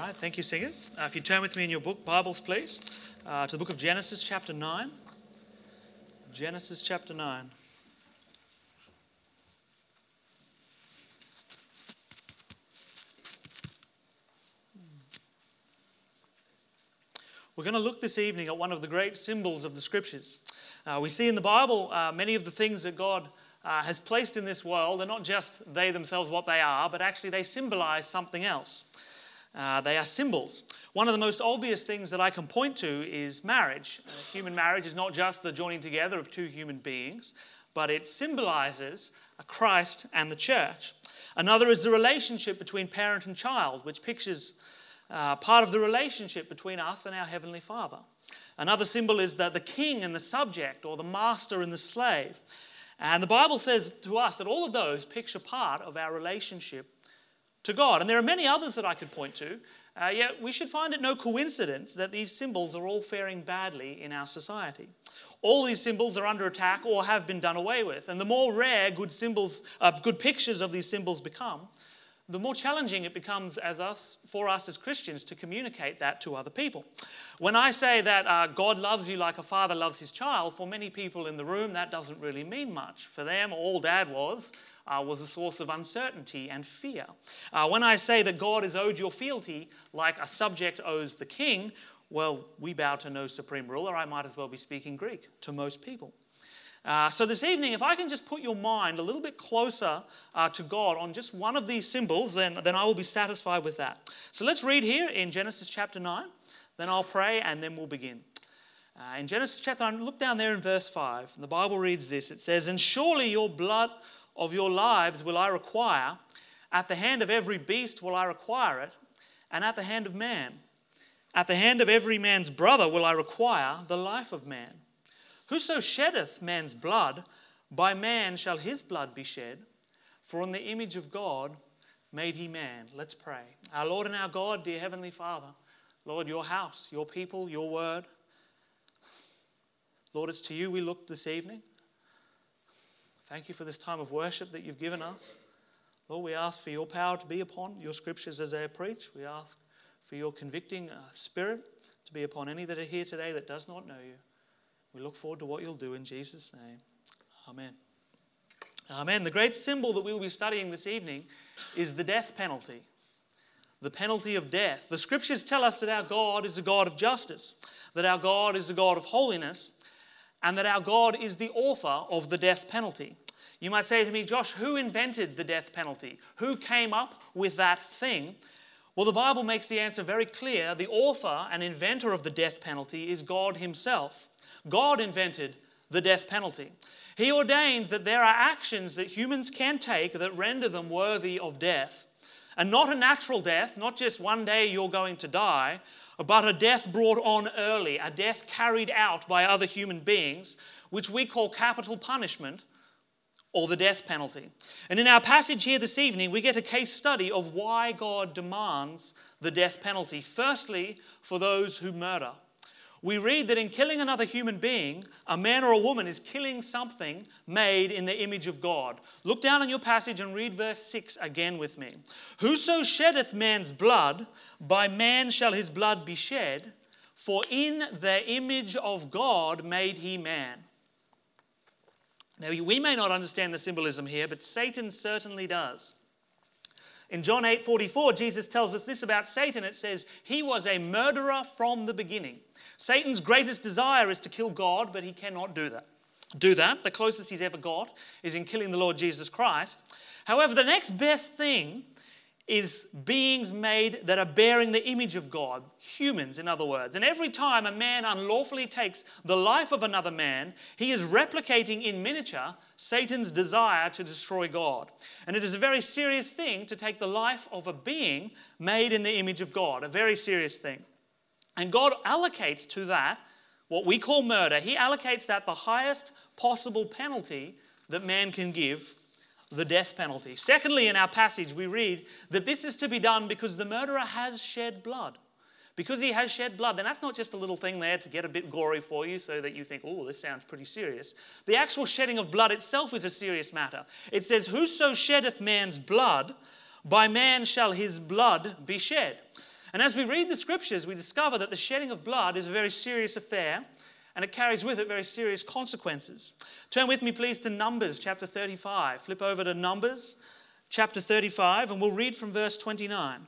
All right, thank you, singers. Uh, if you turn with me in your book, Bibles, please, uh, to the book of Genesis, chapter 9. Genesis, chapter 9. We're going to look this evening at one of the great symbols of the scriptures. Uh, we see in the Bible uh, many of the things that God uh, has placed in this world are not just they themselves what they are, but actually they symbolize something else. Uh, they are symbols. One of the most obvious things that I can point to is marriage. Uh, human marriage is not just the joining together of two human beings, but it symbolizes Christ and the church. Another is the relationship between parent and child, which pictures uh, part of the relationship between us and our Heavenly Father. Another symbol is that the king and the subject, or the master and the slave. And the Bible says to us that all of those picture part of our relationship to God. And there are many others that I could point to. Uh, yet we should find it no coincidence that these symbols are all faring badly in our society. All these symbols are under attack or have been done away with. And the more rare good symbols, uh, good pictures of these symbols become, the more challenging it becomes as us, for us as Christians to communicate that to other people. When I say that uh, God loves you like a father loves his child, for many people in the room, that doesn't really mean much. For them, all dad was uh, was a source of uncertainty and fear. Uh, when I say that God is owed your fealty like a subject owes the king, well, we bow to no supreme ruler. I might as well be speaking Greek to most people. Uh, so, this evening, if I can just put your mind a little bit closer uh, to God on just one of these symbols, then, then I will be satisfied with that. So, let's read here in Genesis chapter 9, then I'll pray, and then we'll begin. Uh, in Genesis chapter 9, look down there in verse 5. The Bible reads this It says, And surely your blood of your lives will I require, at the hand of every beast will I require it, and at the hand of man. At the hand of every man's brother will I require the life of man. Whoso sheddeth man's blood, by man shall his blood be shed, for in the image of God made he man. Let's pray. Our Lord and our God, dear Heavenly Father, Lord, your house, your people, your word. Lord, it's to you we look this evening. Thank you for this time of worship that you've given us. Lord, we ask for your power to be upon your scriptures as they are preached. We ask for your convicting uh, spirit to be upon any that are here today that does not know you. We look forward to what you'll do in Jesus' name. Amen. Amen. The great symbol that we will be studying this evening is the death penalty. The penalty of death. The scriptures tell us that our God is a God of justice, that our God is a God of holiness, and that our God is the author of the death penalty. You might say to me, Josh, who invented the death penalty? Who came up with that thing? Well, the Bible makes the answer very clear. The author and inventor of the death penalty is God Himself. God invented the death penalty. He ordained that there are actions that humans can take that render them worthy of death. And not a natural death, not just one day you're going to die, but a death brought on early, a death carried out by other human beings, which we call capital punishment or the death penalty. And in our passage here this evening, we get a case study of why God demands the death penalty. Firstly, for those who murder we read that in killing another human being, a man or a woman is killing something made in the image of God. Look down in your passage and read verse 6 again with me. Whoso sheddeth man's blood, by man shall his blood be shed, for in the image of God made he man. Now, we may not understand the symbolism here, but Satan certainly does. In John 8 44, Jesus tells us this about Satan. It says, He was a murderer from the beginning. Satan's greatest desire is to kill God, but he cannot do that. Do that. The closest he's ever got is in killing the Lord Jesus Christ. However, the next best thing is beings made that are bearing the image of God, humans, in other words. And every time a man unlawfully takes the life of another man, he is replicating in miniature Satan's desire to destroy God. And it is a very serious thing to take the life of a being made in the image of God, a very serious thing. And God allocates to that what we call murder, He allocates that the highest possible penalty that man can give the death penalty. Secondly, in our passage, we read that this is to be done because the murderer has shed blood. Because he has shed blood. then that's not just a little thing there to get a bit gory for you so that you think, oh, this sounds pretty serious. The actual shedding of blood itself is a serious matter. It says, Whoso sheddeth man's blood, by man shall his blood be shed. And as we read the scriptures, we discover that the shedding of blood is a very serious affair and it carries with it very serious consequences. Turn with me, please, to Numbers chapter 35. Flip over to Numbers chapter 35, and we'll read from verse 29.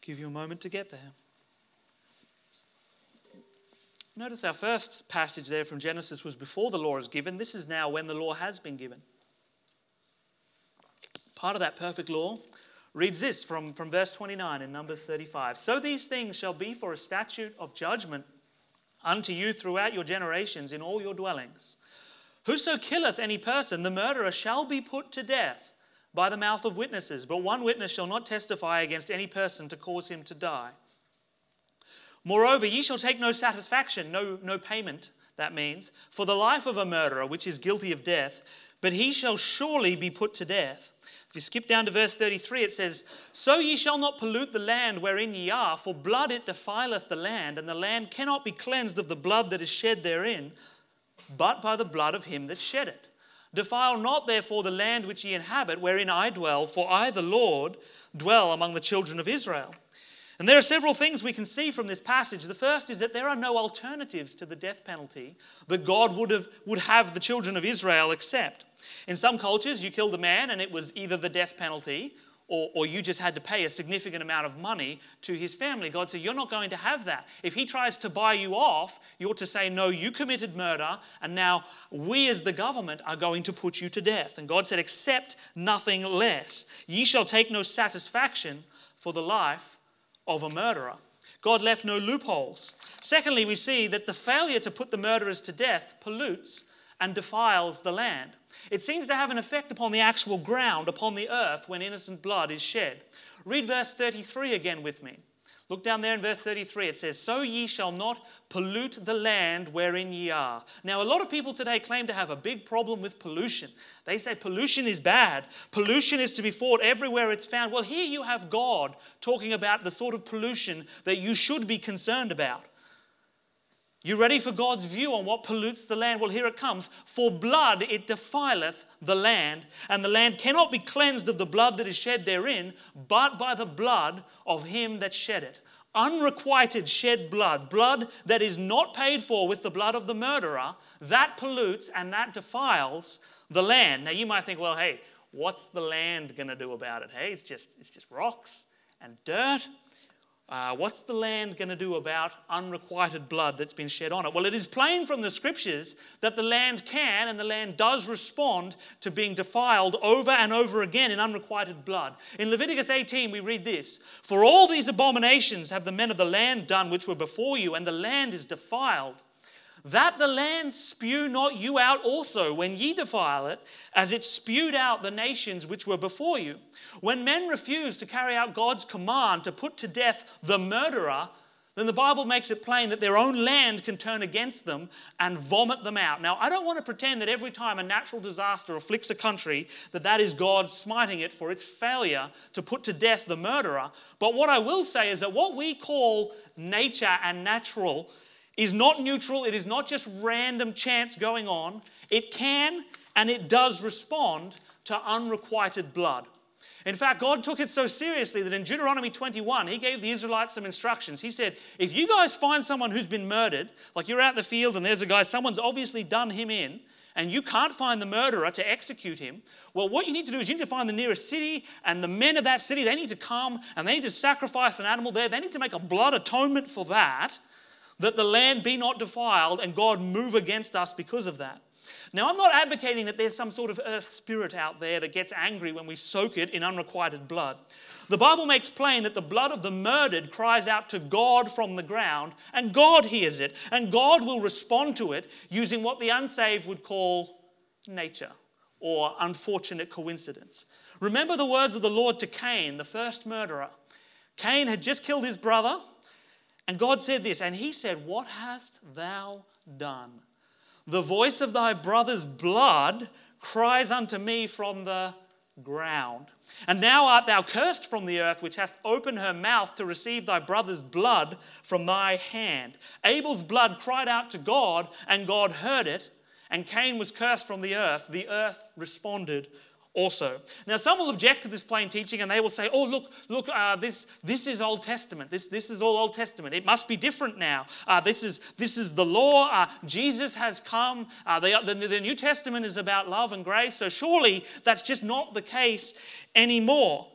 Give you a moment to get there. Notice our first passage there from Genesis was before the law is given. This is now when the law has been given. Part of that perfect law reads this from, from verse 29 in Numbers 35 So these things shall be for a statute of judgment unto you throughout your generations in all your dwellings. Whoso killeth any person, the murderer shall be put to death by the mouth of witnesses, but one witness shall not testify against any person to cause him to die. Moreover, ye shall take no satisfaction, no, no payment, that means, for the life of a murderer which is guilty of death, but he shall surely be put to death. If you skip down to verse 33, it says, So ye shall not pollute the land wherein ye are, for blood it defileth the land, and the land cannot be cleansed of the blood that is shed therein, but by the blood of him that shed it. Defile not therefore the land which ye inhabit, wherein I dwell, for I, the Lord, dwell among the children of Israel. And there are several things we can see from this passage. The first is that there are no alternatives to the death penalty that God would have, would have the children of Israel accept. In some cultures, you killed a man and it was either the death penalty or, or, you just had to pay a significant amount of money to his family. God said, You're not going to have that. If he tries to buy you off, you ought to say, No, you committed murder, and now we as the government are going to put you to death. And God said, Accept nothing less. Ye shall take no satisfaction for the life of a murderer. God left no loopholes. Secondly, we see that the failure to put the murderers to death pollutes and defiles the land. It seems to have an effect upon the actual ground, upon the earth, when innocent blood is shed. Read verse 33 again with me. Look down there in verse 33. It says, So ye shall not pollute the land wherein ye are. Now, a lot of people today claim to have a big problem with pollution. They say pollution is bad. Pollution is to be fought everywhere it's found. Well, here you have God talking about the sort of pollution that you should be concerned about. You ready for God's view on what pollutes the land? Well, here it comes. For blood it defileth the land, and the land cannot be cleansed of the blood that is shed therein, but by the blood of him that shed it. Unrequited shed blood, blood that is not paid for with the blood of the murderer, that pollutes and that defiles the land. Now you might think, well, hey, what's the land going to do about it? Hey, it's just it's just rocks and dirt uh, what's the land going to do about unrequited blood that's been shed on it? Well, it is plain from the scriptures that the land can and the land does respond to being defiled over and over again in unrequited blood. In Leviticus 18, we read this For all these abominations have the men of the land done which were before you, and the land is defiled that the land spew not you out also when ye defile it, as it spewed out the nations which were before you. When men refuse to carry out God's command to put to death the murderer, then the Bible makes it plain that their own land can turn against them and vomit them out. Now, I don't want to pretend that every time a natural disaster afflicts a country, that that is God smiting it for its failure to put to death the murderer. But what I will say is that what we call nature and natural is not neutral, it is not just random chance going on. It can and it does respond to unrequited blood. In fact, God took it so seriously that in Deuteronomy 21, He gave the Israelites some instructions. He said, If you guys find someone who's been murdered, like you're out in the field and there's a guy, someone's obviously done him in, and you can't find the murderer to execute him, well, what you need to do is you need to find the nearest city, and the men of that city, they need to come and they need to sacrifice an animal there. They need to make a blood atonement for that that the land be not defiled and God move against us because of that. Now, I'm not advocating that there's some sort of earth spirit out there that gets angry when we soak it in unrequited blood. The Bible makes plain that the blood of the murdered cries out to God from the ground, and God hears it, and God will respond to it using what the unsaved would call nature or unfortunate coincidence. Remember the words of the Lord to Cain, the first murderer. Cain had just killed his brother. And God said this, and he said, What hast thou done? The voice of thy brother's blood cries unto me from the ground. And now art thou cursed from the earth, which hast opened her mouth to receive thy brother's blood from thy hand. Abel's blood cried out to God, and God heard it, and Cain was cursed from the earth. The earth responded also. Now, some will object to this plain teaching and they will say, oh, look, look, uh, this, this is Old Testament. This, this is all Old Testament. It must be different now. Uh, this, is, this is the law. Uh, Jesus has come. Uh, the, the, the New Testament is about love and grace. So, surely that's just not the case anymore.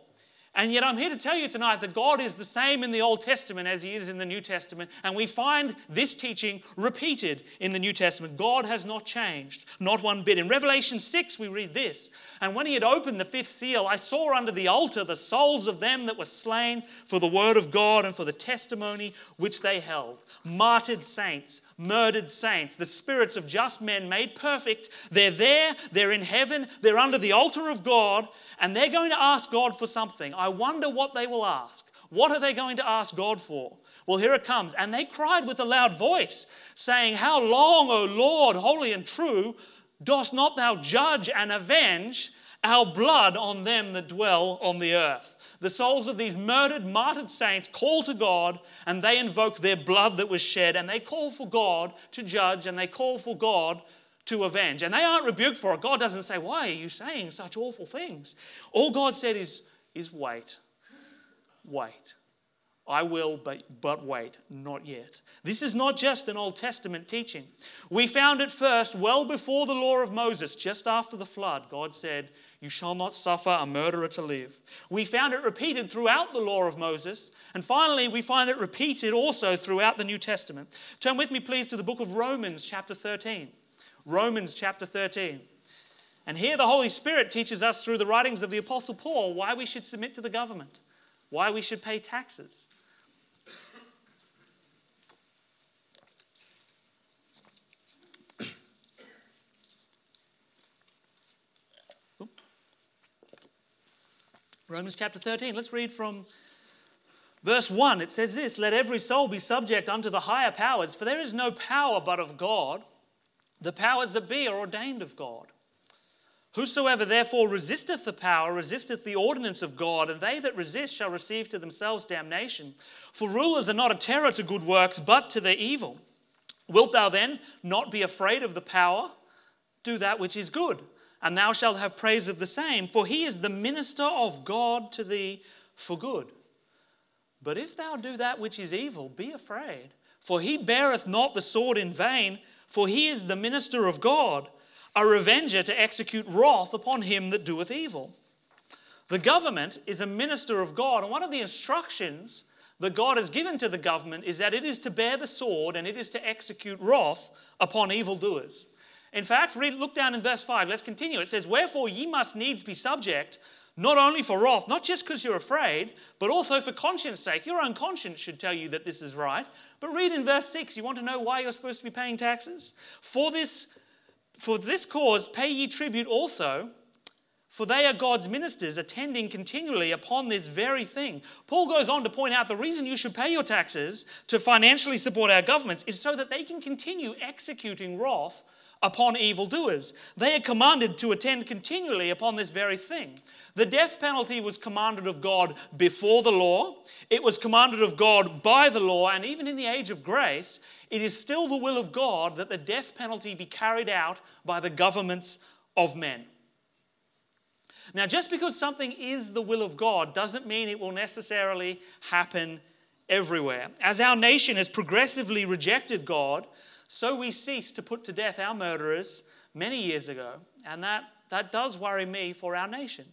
And yet, I'm here to tell you tonight that God is the same in the Old Testament as He is in the New Testament. And we find this teaching repeated in the New Testament. God has not changed, not one bit. In Revelation 6, we read this And when He had opened the fifth seal, I saw under the altar the souls of them that were slain for the word of God and for the testimony which they held. Martyred saints murdered saints, the spirits of just men made perfect. They're there, they're in heaven, they're under the altar of God, and they're going to ask God for something. I wonder what they will ask. What are they going to ask God for? Well, here it comes. And they cried with a loud voice, saying, How long, O Lord, holy and true, dost not thou judge and avenge our blood on them that dwell on the earth? The souls of these murdered, martyred saints call to God and they invoke their blood that was shed and they call for God to judge and they call for God to avenge. And they aren't rebuked for it. God doesn't say, Why are you saying such awful things? All God said is, is Wait. Wait. I will, but, but wait, not yet. This is not just an Old Testament teaching. We found it first well before the law of Moses, just after the flood. God said, You shall not suffer a murderer to live. We found it repeated throughout the law of Moses. And finally, we find it repeated also throughout the New Testament. Turn with me, please, to the book of Romans, chapter 13. Romans, chapter 13. And here the Holy Spirit teaches us through the writings of the Apostle Paul why we should submit to the government, why we should pay taxes. Romans chapter 13. Let's read from verse 1. It says this Let every soul be subject unto the higher powers, for there is no power but of God. The powers that be are ordained of God. Whosoever therefore resisteth the power resisteth the ordinance of God, and they that resist shall receive to themselves damnation. For rulers are not a terror to good works, but to their evil. Wilt thou then not be afraid of the power? Do that which is good and thou shalt have praise of the same, for he is the minister of God to thee for good. But if thou do that which is evil, be afraid, for he beareth not the sword in vain, for he is the minister of God, a revenger to execute wrath upon him that doeth evil. The government is a minister of God, and one of the instructions that God has given to the government is that it is to bear the sword and it is to execute wrath upon evildoers. In fact, read, look down in verse 5. Let's continue. It says, Wherefore ye must needs be subject, not only for wrath, not just because you're afraid, but also for conscience sake. Your own conscience should tell you that this is right. But read in verse 6. You want to know why you're supposed to be paying taxes? For this, for this cause pay ye tribute also, for they are God's ministers, attending continually upon this very thing. Paul goes on to point out the reason you should pay your taxes to financially support our governments is so that they can continue executing wrath upon evildoers. They are commanded to attend continually upon this very thing. The death penalty was commanded of God before the law, it was commanded of God by the law, and even in the age of grace, it is still the will of God that the death penalty be carried out by the governments of men. Now, just because something is the will of God doesn't mean it will necessarily happen everywhere. As our nation has progressively rejected God, so we ceased to put to death our murderers many years ago, and that, that does worry me for our nation.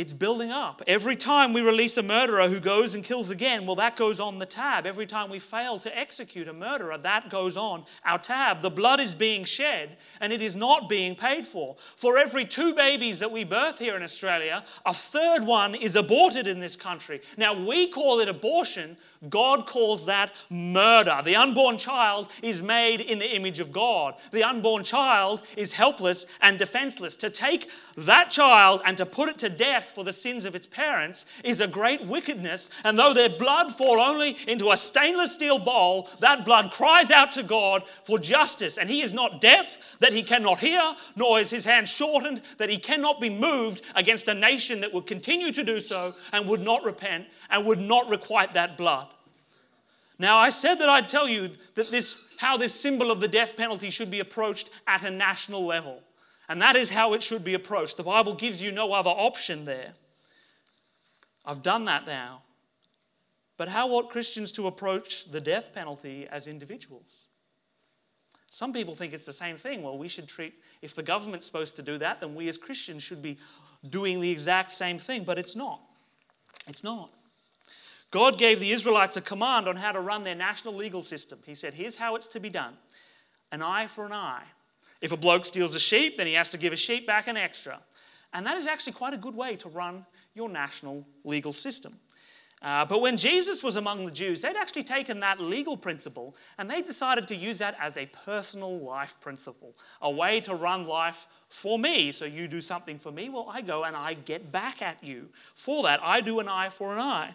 It's building up. Every time we release a murderer who goes and kills again, well, that goes on the tab. Every time we fail to execute a murderer, that goes on our tab. The blood is being shed and it is not being paid for. For every two babies that we birth here in Australia, a third one is aborted in this country. Now, we call it abortion, God calls that murder. The unborn child is made in the image of God. The unborn child is helpless and defenseless. To take that child and to put it to death for the sins of its parents is a great wickedness, and though their blood fall only into a stainless steel bowl, that blood cries out to God for justice. And he is not deaf that he cannot hear, nor is his hand shortened that he cannot be moved against a nation that would continue to do so and would not repent and would not requite that blood. Now, I said that I'd tell you that this, how this symbol of the death penalty should be approached at a national level. And that is how it should be approached. The Bible gives you no other option there. I've done that now. But how ought Christians to approach the death penalty as individuals? Some people think it's the same thing. Well, we should treat, if the government's supposed to do that, then we as Christians should be doing the exact same thing. But it's not. It's not. God gave the Israelites a command on how to run their national legal system. He said, Here's how it's to be done an eye for an eye. If a bloke steals a sheep, then he has to give a sheep back an extra. And that is actually quite a good way to run your national legal system. Uh, but when Jesus was among the Jews, they'd actually taken that legal principle and they decided to use that as a personal life principle, a way to run life for me. So you do something for me, well, I go and I get back at you. For that, I do an eye for an eye.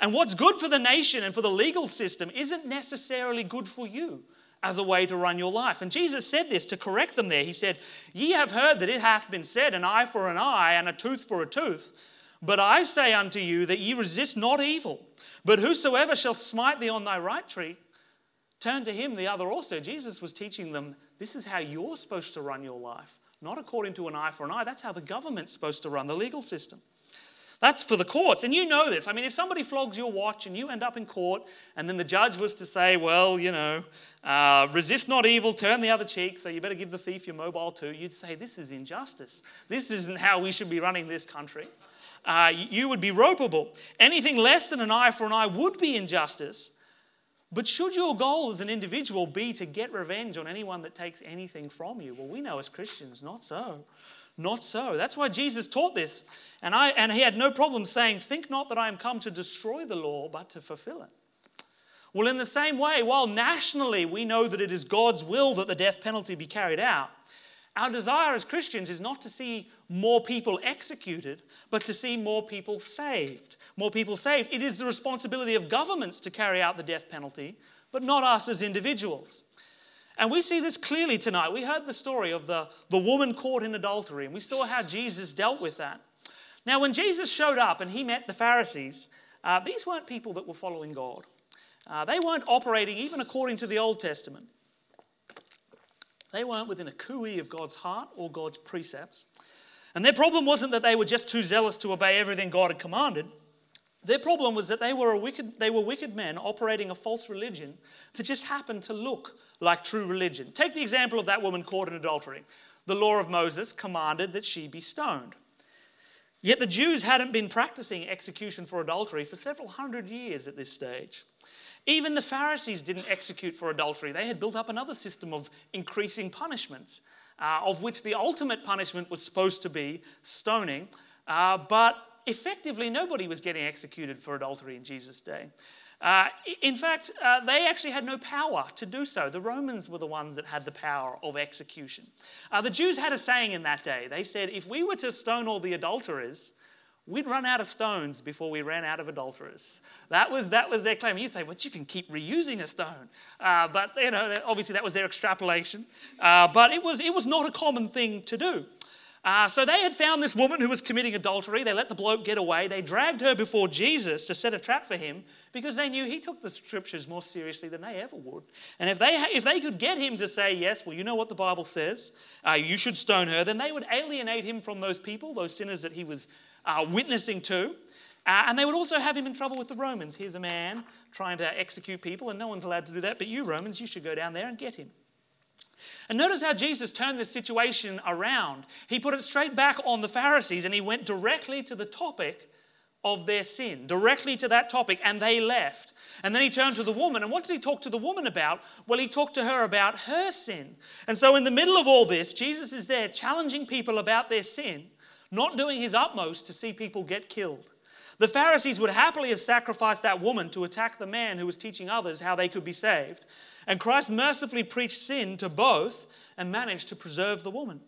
And what's good for the nation and for the legal system isn't necessarily good for you as a way to run your life. And Jesus said this to correct them there. He said, Ye have heard that it hath been said, an eye for an eye and a tooth for a tooth. But I say unto you that ye resist not evil. But whosoever shall smite thee on thy right cheek, turn to him the other also. Jesus was teaching them this is how you're supposed to run your life, not according to an eye for an eye. That's how the government's supposed to run the legal system. That's for the courts. And you know this. I mean, if somebody flogs your watch and you end up in court, and then the judge was to say, well, you know, uh, resist not evil, turn the other cheek, so you better give the thief your mobile too, you'd say, this is injustice. This isn't how we should be running this country. Uh, you would be ropeable. Anything less than an eye for an eye would be injustice. But should your goal as an individual be to get revenge on anyone that takes anything from you? Well, we know as Christians, not so. Not so. That's why Jesus taught this. And, I, and he had no problem saying, Think not that I am come to destroy the law, but to fulfill it. Well, in the same way, while nationally we know that it is God's will that the death penalty be carried out, our desire as Christians is not to see more people executed, but to see more people saved. More people saved. It is the responsibility of governments to carry out the death penalty, but not us as individuals. And we see this clearly tonight. We heard the story of the, the woman caught in adultery, and we saw how Jesus dealt with that. Now, when Jesus showed up and he met the Pharisees, uh, these weren't people that were following God. Uh, they weren't operating even according to the Old Testament. They weren't within a cooey of God's heart or God's precepts. And their problem wasn't that they were just too zealous to obey everything God had commanded. Their problem was that they were, a wicked, they were wicked men operating a false religion that just happened to look like true religion. Take the example of that woman caught in adultery. The law of Moses commanded that she be stoned. Yet the Jews hadn't been practicing execution for adultery for several hundred years at this stage. Even the Pharisees didn't execute for adultery. They had built up another system of increasing punishments, uh, of which the ultimate punishment was supposed to be stoning. Uh, but effectively, nobody was getting executed for adultery in Jesus' day. Uh, in fact, uh, they actually had no power to do so. The Romans were the ones that had the power of execution. Uh, the Jews had a saying in that day. They said, if we were to stone all the adulterers, we'd run out of stones before we ran out of adulterers. That was, that was their claim. You say, but you can keep reusing a stone. Uh, but, you know, obviously that was their extrapolation. Uh, but it was, it was not a common thing to do. Uh, so they had found this woman who was committing adultery. They let the bloke get away. They dragged her before Jesus to set a trap for him because they knew he took the scriptures more seriously than they ever would. And if they, if they could get him to say, Yes, well, you know what the Bible says, uh, you should stone her, then they would alienate him from those people, those sinners that he was uh, witnessing to. Uh, and they would also have him in trouble with the Romans. Here's a man trying to execute people, and no one's allowed to do that, but you, Romans, you should go down there and get him. And notice how Jesus turned this situation around. He put it straight back on the Pharisees and he went directly to the topic of their sin, directly to that topic, and they left. And then he turned to the woman, and what did he talk to the woman about? Well, he talked to her about her sin. And so, in the middle of all this, Jesus is there challenging people about their sin, not doing his utmost to see people get killed. The Pharisees would happily have sacrificed that woman to attack the man who was teaching others how they could be saved. And Christ mercifully preached sin to both and managed to preserve the woman.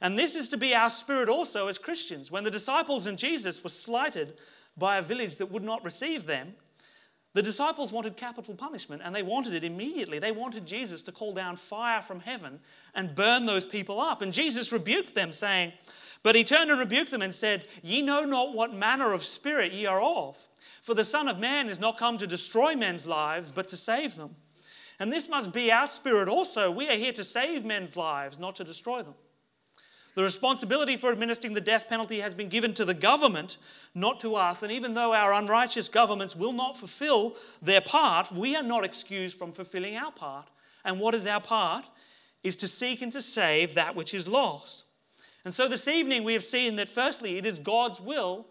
And this is to be our spirit also as Christians. When the disciples and Jesus were slighted by a village that would not receive them, the disciples wanted capital punishment and they wanted it immediately. They wanted Jesus to call down fire from heaven and burn those people up. And Jesus rebuked them, saying, But he turned and rebuked them and said, Ye know not what manner of spirit ye are of. For the Son of Man is not come to destroy men's lives, but to save them. And this must be our spirit also. We are here to save men's lives, not to destroy them. The responsibility for administering the death penalty has been given to the government, not to us. And even though our unrighteous governments will not fulfill their part, we are not excused from fulfilling our part. And what is our part? Is to seek and to save that which is lost. And so this evening we have seen that firstly, it is God's will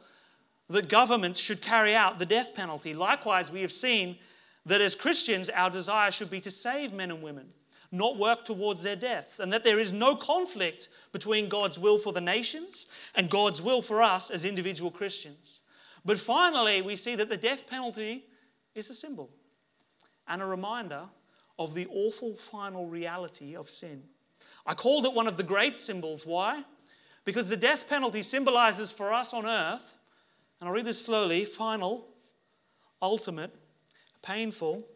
that governments should carry out the death penalty. Likewise, we have seen that as Christians, our desire should be to save men and women not work towards their deaths, and that there is no conflict between God's will for the nations and God's will for us as individual Christians. But finally, we see that the death penalty is a symbol and a reminder of the awful final reality of sin. I called it one of the great symbols. Why? Because the death penalty symbolizes for us on earth, and I'll read this slowly final, ultimate, painful,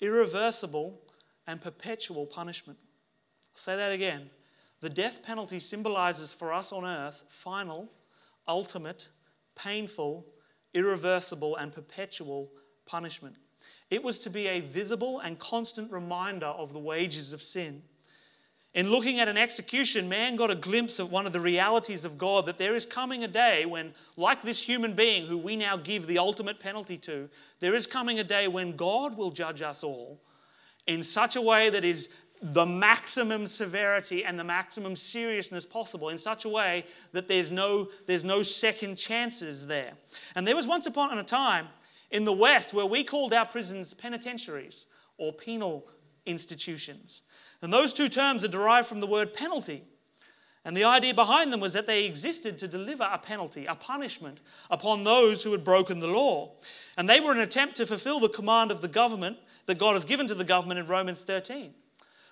irreversible, and perpetual punishment. I'll say that again. The death penalty symbolizes for us on earth final, ultimate, painful, irreversible, and perpetual punishment. It was to be a visible and constant reminder of the wages of sin. In looking at an execution, man got a glimpse of one of the realities of God that there is coming a day when, like this human being who we now give the ultimate penalty to, there is coming a day when God will judge us all in such a way that is the maximum severity and the maximum seriousness possible in such a way that there's no, there's no second chances there. And there was once upon a time in the West where we called our prisons penitentiaries or penal institutions. And those two terms are derived from the word penalty. And the idea behind them was that they existed to deliver a penalty, a punishment upon those who had broken the law. And they were an attempt to fulfill the command of the government that God has given to the government in Romans 13.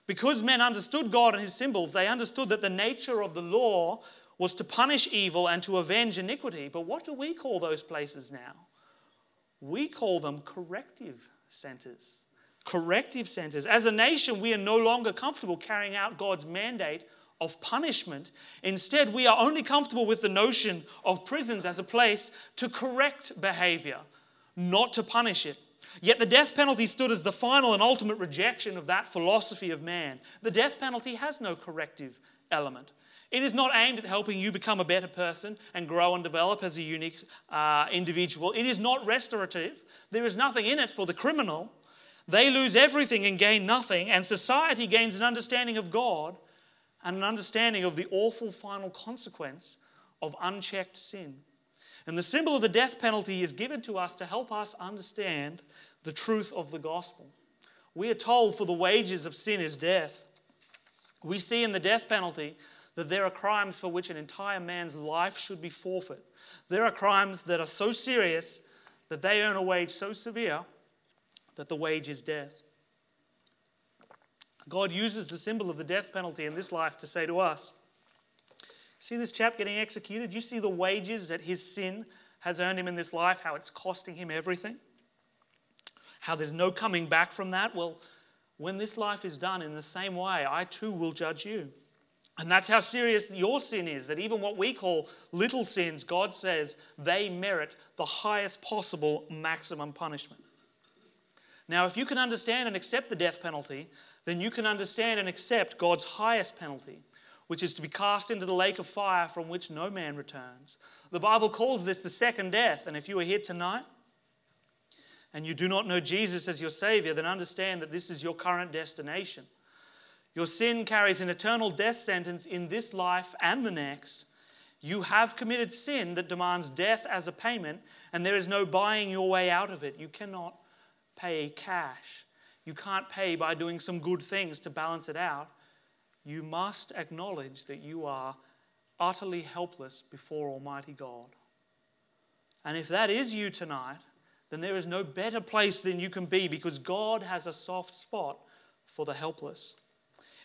Because men understood God and his symbols, they understood that the nature of the law was to punish evil and to avenge iniquity. But what do we call those places now? We call them corrective centers. Corrective centers. As a nation, we are no longer comfortable carrying out God's mandate of punishment. Instead, we are only comfortable with the notion of prisons as a place to correct behavior, not to punish it. Yet the death penalty stood as the final and ultimate rejection of that philosophy of man. The death penalty has no corrective element. It is not aimed at helping you become a better person and grow and develop as a unique uh, individual. It is not restorative. There is nothing in it for the criminal. They lose everything and gain nothing, and society gains an understanding of God and an understanding of the awful final consequence of unchecked sin. And the symbol of the death penalty is given to us to help us understand the truth of the gospel. We are told, for the wages of sin is death. We see in the death penalty that there are crimes for which an entire man's life should be forfeit. There are crimes that are so serious that they earn a wage so severe that the wage is death. God uses the symbol of the death penalty in this life to say to us, See this chap getting executed? You see the wages that his sin has earned him in this life, how it's costing him everything? How there's no coming back from that? Well, when this life is done in the same way, I too will judge you. And that's how serious your sin is, that even what we call little sins, God says they merit the highest possible maximum punishment. Now, if you can understand and accept the death penalty, then you can understand and accept God's highest penalty, which is to be cast into the lake of fire from which no man returns. The Bible calls this the second death. And if you are here tonight and you do not know Jesus as your Savior, then understand that this is your current destination. Your sin carries an eternal death sentence in this life and the next. You have committed sin that demands death as a payment, and there is no buying your way out of it. You cannot pay cash. You can't pay by doing some good things to balance it out you must acknowledge that you are utterly helpless before Almighty God. And if that is you tonight, then there is no better place than you can be because God has a soft spot for the helpless.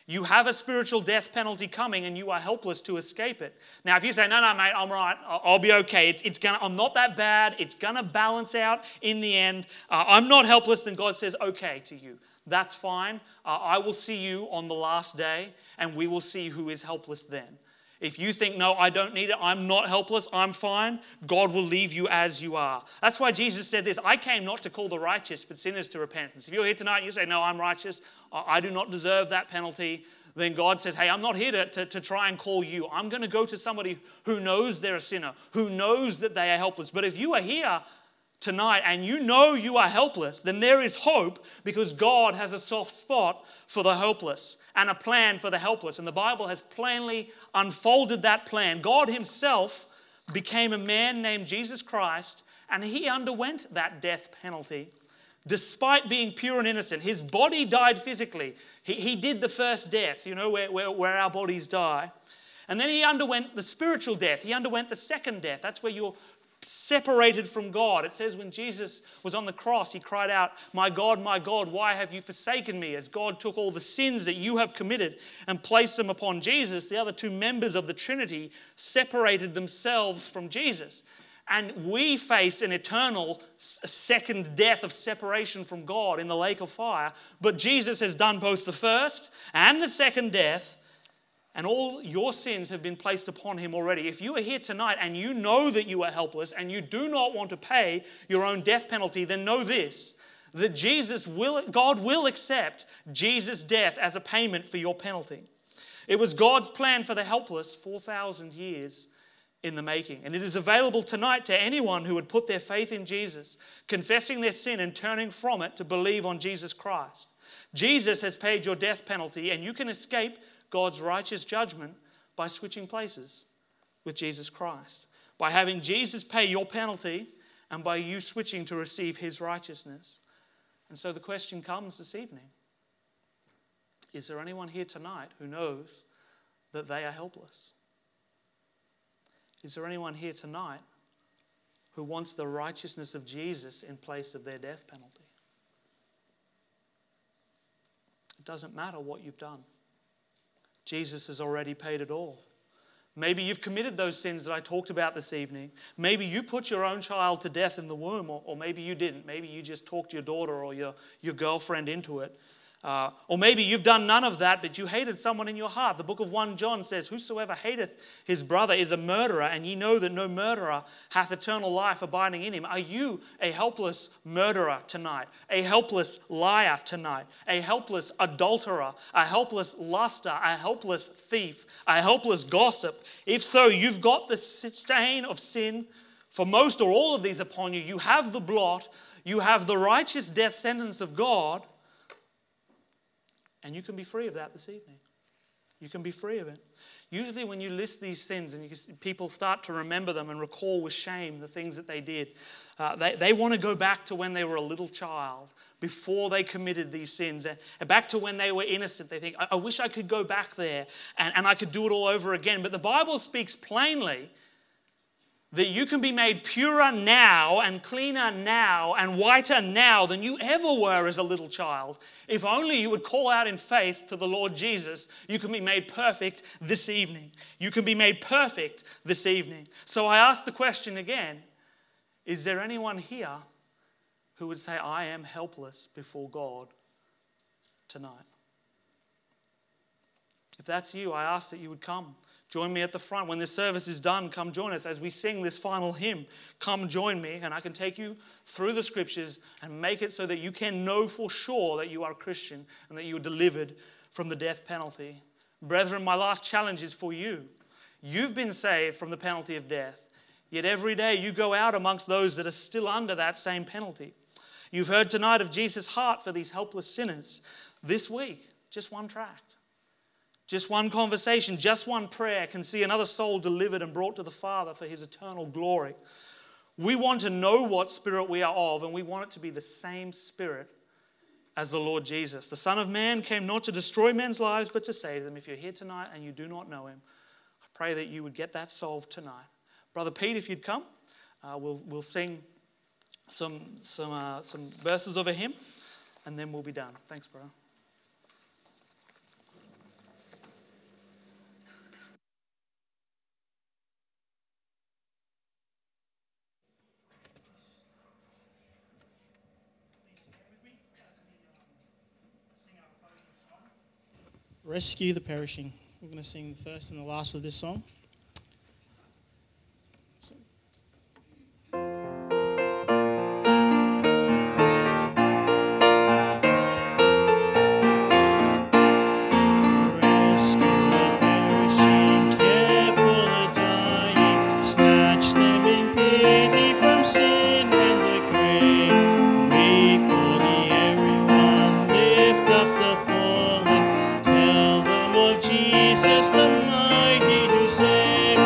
You have a spiritual death penalty coming and you are helpless to escape it. Now, if you say, no, no, mate, I'm right, I'll be okay, it's, it's gonna, I'm not that bad, it's going to balance out in the end, uh, I'm not helpless, then God says, okay to you. That's fine. Uh, I will see you on the last day and we will see who is helpless then. If you think, no, I don't need it, I'm not helpless, I'm fine, God will leave you as you are. That's why Jesus said this I came not to call the righteous, but sinners to repentance. If you're here tonight and you say, no, I'm righteous, I do not deserve that penalty, then God says, hey, I'm not here to, to, to try and call you. I'm going to go to somebody who knows they're a sinner, who knows that they are helpless. But if you are here, tonight and you know you are helpless, then there is hope because God has a soft spot for the helpless and a plan for the helpless. And the Bible has plainly unfolded that plan. God Himself became a man named Jesus Christ and He underwent that death penalty. Despite being pure and innocent, his body died physically. He, he did the first death, you know, where, where, where our bodies die. And then he underwent the spiritual death. He underwent the second death. That's where you're separated from God. It says when Jesus was on the cross, he cried out, My God, my God, why have you forsaken me? As God took all the sins that you have committed and placed them upon Jesus, the other two members of the Trinity separated themselves from Jesus. And we face an eternal second death of separation from God in the lake of fire. But Jesus has done both the first and the second death and all your sins have been placed upon him already. If you are here tonight and you know that you are helpless and you do not want to pay your own death penalty, then know this that Jesus will, God will accept Jesus' death as a payment for your penalty. It was God's plan for the helpless 4,000 years in the making. And it is available tonight to anyone who would put their faith in Jesus, confessing their sin and turning from it to believe on Jesus Christ. Jesus has paid your death penalty, and you can escape God's righteous judgment by switching places with Jesus Christ, by having Jesus pay your penalty and by you switching to receive his righteousness. And so the question comes this evening Is there anyone here tonight who knows that they are helpless? Is there anyone here tonight who wants the righteousness of Jesus in place of their death penalty? It doesn't matter what you've done. Jesus has already paid it all. Maybe you've committed those sins that I talked about this evening. Maybe you put your own child to death in the womb, or, or maybe you didn't. Maybe you just talked your daughter or your, your girlfriend into it. Uh, or maybe you've done none of that, but you hated someone in your heart. The book of 1 John says, Whosoever hateth his brother is a murderer, and ye know that no murderer hath eternal life abiding in him. Are you a helpless murderer tonight? A helpless liar tonight? A helpless adulterer? A helpless luster? A helpless thief? A helpless gossip? If so, you've got the stain of sin for most or all of these upon you. You have the blot, you have the righteous death sentence of God and you can be free of that this evening. You can be free of it. Usually, when you list these sins and you, people start to remember them and recall with shame the things that they did, uh, they, they want to go back to when they were a little child, before they committed these sins, and back to when they were innocent. They think, I, I wish I could go back there and, and I could do it all over again. But the Bible speaks plainly that you can be made purer now and cleaner now and whiter now than you ever were as a little child. If only you would call out in faith to the Lord Jesus, you can be made perfect this evening. You can be made perfect this evening. So I ask the question again Is there anyone here who would say, I am helpless before God tonight? If that's you, I ask that you would come. Join me at the front. When this service is done, come join us as we sing this final hymn. Come join me, and I can take you through the scriptures and make it so that you can know for sure that you are a Christian and that you are delivered from the death penalty. Brethren, my last challenge is for you. You've been saved from the penalty of death, yet every day you go out amongst those that are still under that same penalty. You've heard tonight of Jesus' heart for these helpless sinners. This week, just one track just one conversation, just one prayer can see another soul delivered and brought to the Father for his eternal glory. We want to know what spirit we are of, and we want it to be the same spirit as the Lord Jesus. The Son of Man came not to destroy men's lives, but to save them. If you're here tonight and you do not know him, I pray that you would get that solved tonight. Brother Pete, if you'd come, uh, we'll, we'll sing some, some, uh, some verses of a hymn, and then we'll be done. Thanks, brother. Rescue the Perishing. We're going to sing the first and the last of this song.